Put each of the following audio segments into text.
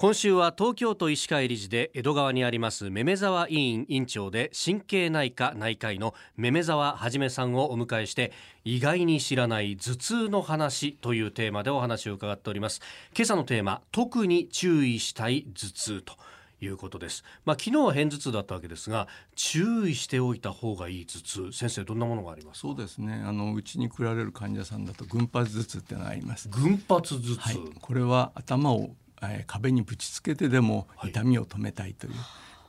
今週は東京都医師会理事で江戸川にありますめめ沢医院院長で神経内科内科医のめめ沢はじめさんをお迎えして意外に知らない頭痛の話というテーマでお話を伺っております今朝のテーマ特に注意したい頭痛ということです。まあ昨日は片頭痛だったわけですが、注意しておいた方がいい頭痛、先生どんなものがありますそうですね。あのうちに来られる患者さんだと群発頭痛ってのがあります。群発頭痛、はい、これは頭をえー、壁にぶちつけてでも痛みを止めたいという、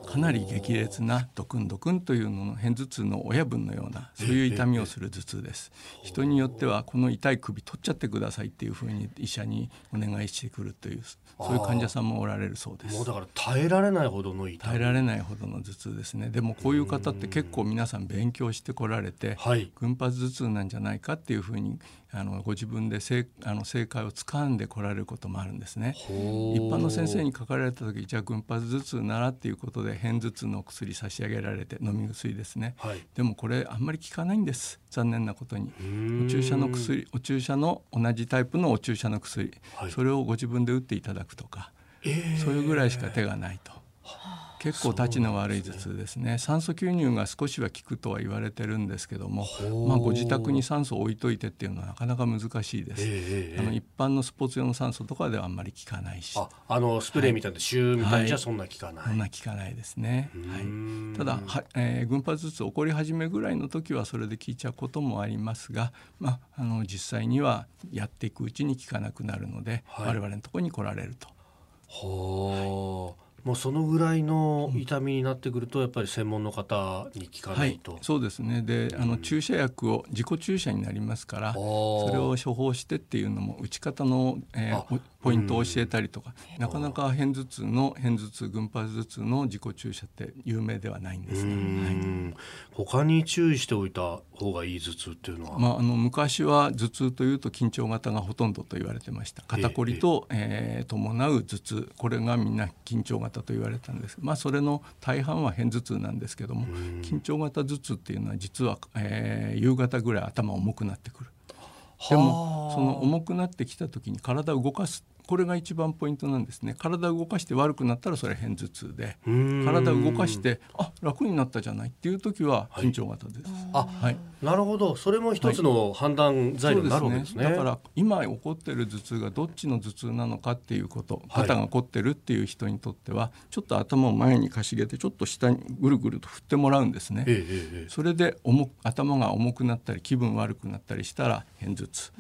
かなり激烈なドクンドクンというのの片頭痛の親分のようなそういう痛みをする頭痛です。人によってはこの痛い首取っちゃってくださいっていうふうに医者にお願いしてくるというそういう患者さんもおられるそうです。もうだから耐えられないほどの痛耐えられないほどの頭痛ですね。でもこういう方って結構皆さん勉強してこられて、群発頭痛なんじゃないかっていうふうにあのご自分で正あの正解をつかんでこられることもあるんですね。一般の先生に書かれた時じゃあ群発頭痛ならっていうことで片頭痛の薬差し上げられて飲み薬ですね、はい、でもこれあんまり効かないんです。残念なことに。お注射の薬お注射の同じタイプのお注射の薬、はい、それをご自分で打っていただくとか、えー、そういうぐらいしか手がないと。結構たちの悪い頭痛ですね、ね、酸素吸入が少しは効くとは言われてるんですけども、まあ、ご自宅に酸素を置いといてっていうのはなかなか難しいです、えー、あの一般のスポーツ用の酸素とかではあんまり効かないし。あのスプレーみたいな、シューみたいじゃそんな効かない、はい、そんな効かないですね、はい、ただは、えー、群発頭痛起こり始めぐらいの時はそれで効いちゃうこともありますが、まあ、あの実際にはやっていくうちに効かなくなるので、はい、我々のところに来られると。はあ、もうそのぐらいの痛みになってくるとやっぱり専門の方に聞かないと、はい、そうですね。で、あの注射薬を自己注射になりますからそれを処方してっていうのも打ち方の、えー、ポイントを教えたりとか、なかなか片頭痛の片頭痛群発頭痛の自己注射って有名ではないんですね、はい、他に注意しておいた方がいい頭痛っていうのは、まあ、あの昔は頭痛というと緊張型がほとんどと言われてました。肩こりと、えー、伴う頭痛。これがみんな緊張型と言われたんです。まあそれの大半は片頭痛なんですけども緊張型頭痛っていうのは実は、えー、夕方ぐらい頭重くなってくる。でもその重くなってきた時に体を動かすこれが一番ポイントなんですね。体を動かして悪くなったらそれは片頭痛で体を動かしてあ楽になったじゃないっていう時は緊張型です、はい、あ、はい、なるほど。それも一つの判断材料になるわけですね。はい。すね、だから今起こってる頭痛がどっちの頭痛なのかっていうこと肩が凝ってるっていう人にとってはちょっと頭を前にかしげてちょっと下にぐるぐると振ってもらうんですね、ええ、それで重頭が重くなったり気分悪くなったりしたら片頭痛。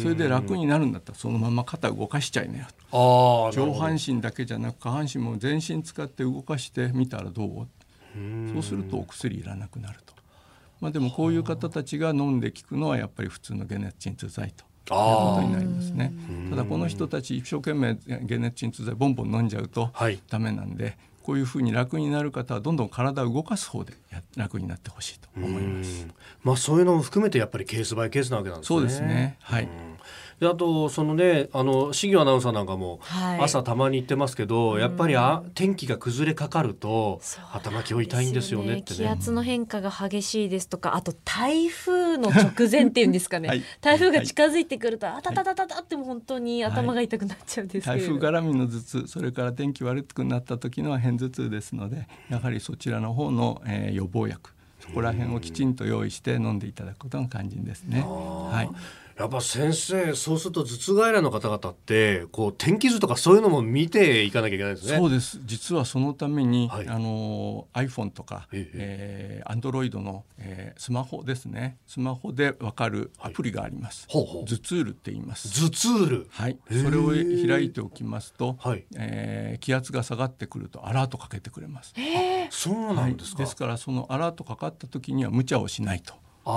それで楽になるんだったらそのまま肩動かしちゃいなよ。上半身だけじゃなく下半身も全身使って動かしてみたらどう？そうするとお薬いらなくなると。まあ、でもこういう方たちが飲んで効くのはやっぱり普通の解熱鎮痛剤ということになりますね。ただこの人たち一生懸命解熱鎮痛剤ボンボン飲んじゃうとダメなんで、はい、こういうふうに楽になる方はどんどん体を動かす方で楽になってほしいと思います。まあそういうのも含めてやっぱりケースバイケースなわけなんですね。そうですね。はい。であとそのねあの新業アナウンサーなんかも朝たまに言ってますけど、はい、やっぱりあ天気が崩れかかると頭今日痛いんですよね、ね、気圧の変化が激しいですとかあと 台風の直前っていうんですかね、はい、台風が近づいてくると、はい、あたたたたたっても本当に頭が痛くなっちゃうんです台風絡みの頭痛それから天気悪くなった時の片頭痛ですのでやはりそちらの方の、えー、予防薬。そこら辺をきちんと用意して飲んでいただくことが肝心ですね。はいやっぱ先生そうすると頭痛外来の方々ってこう天気図とかそういうのも見ていかなきゃいけないですね。そうです。実はそのために、はい、あの iPhone とか、えー、Android の、えー、スマホですね。スマホでわかるアプリがあります、はい、ほうほう。頭痛ルって言います。頭痛ル。はい。それを開いておきますと、はい、えー、気圧が下がってくるとアラートかけてくれます。そうなんですか、はい、ですからそのアラートかかった時には無茶をしないと。ああ、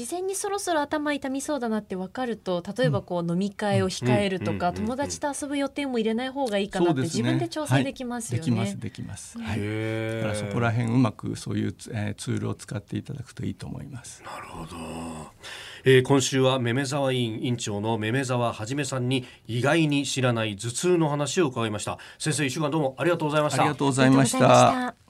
事前にそろそろ頭痛みそうだなって分かると例えばこう飲み会を控えるとか、友達と遊ぶ予定も入れない方がいいかなって、自分で調整できますよね。はい、できますできます。はい、だからそこら辺うまくそういう、えー、ツールを使っていただくといいと思います。なるほど。えー、今週はめめ沢委員委員長のめめ沢はじめさんに意外に知らない頭痛の話を伺いました。先生一週間どうもありがとうございました。ありがとうございました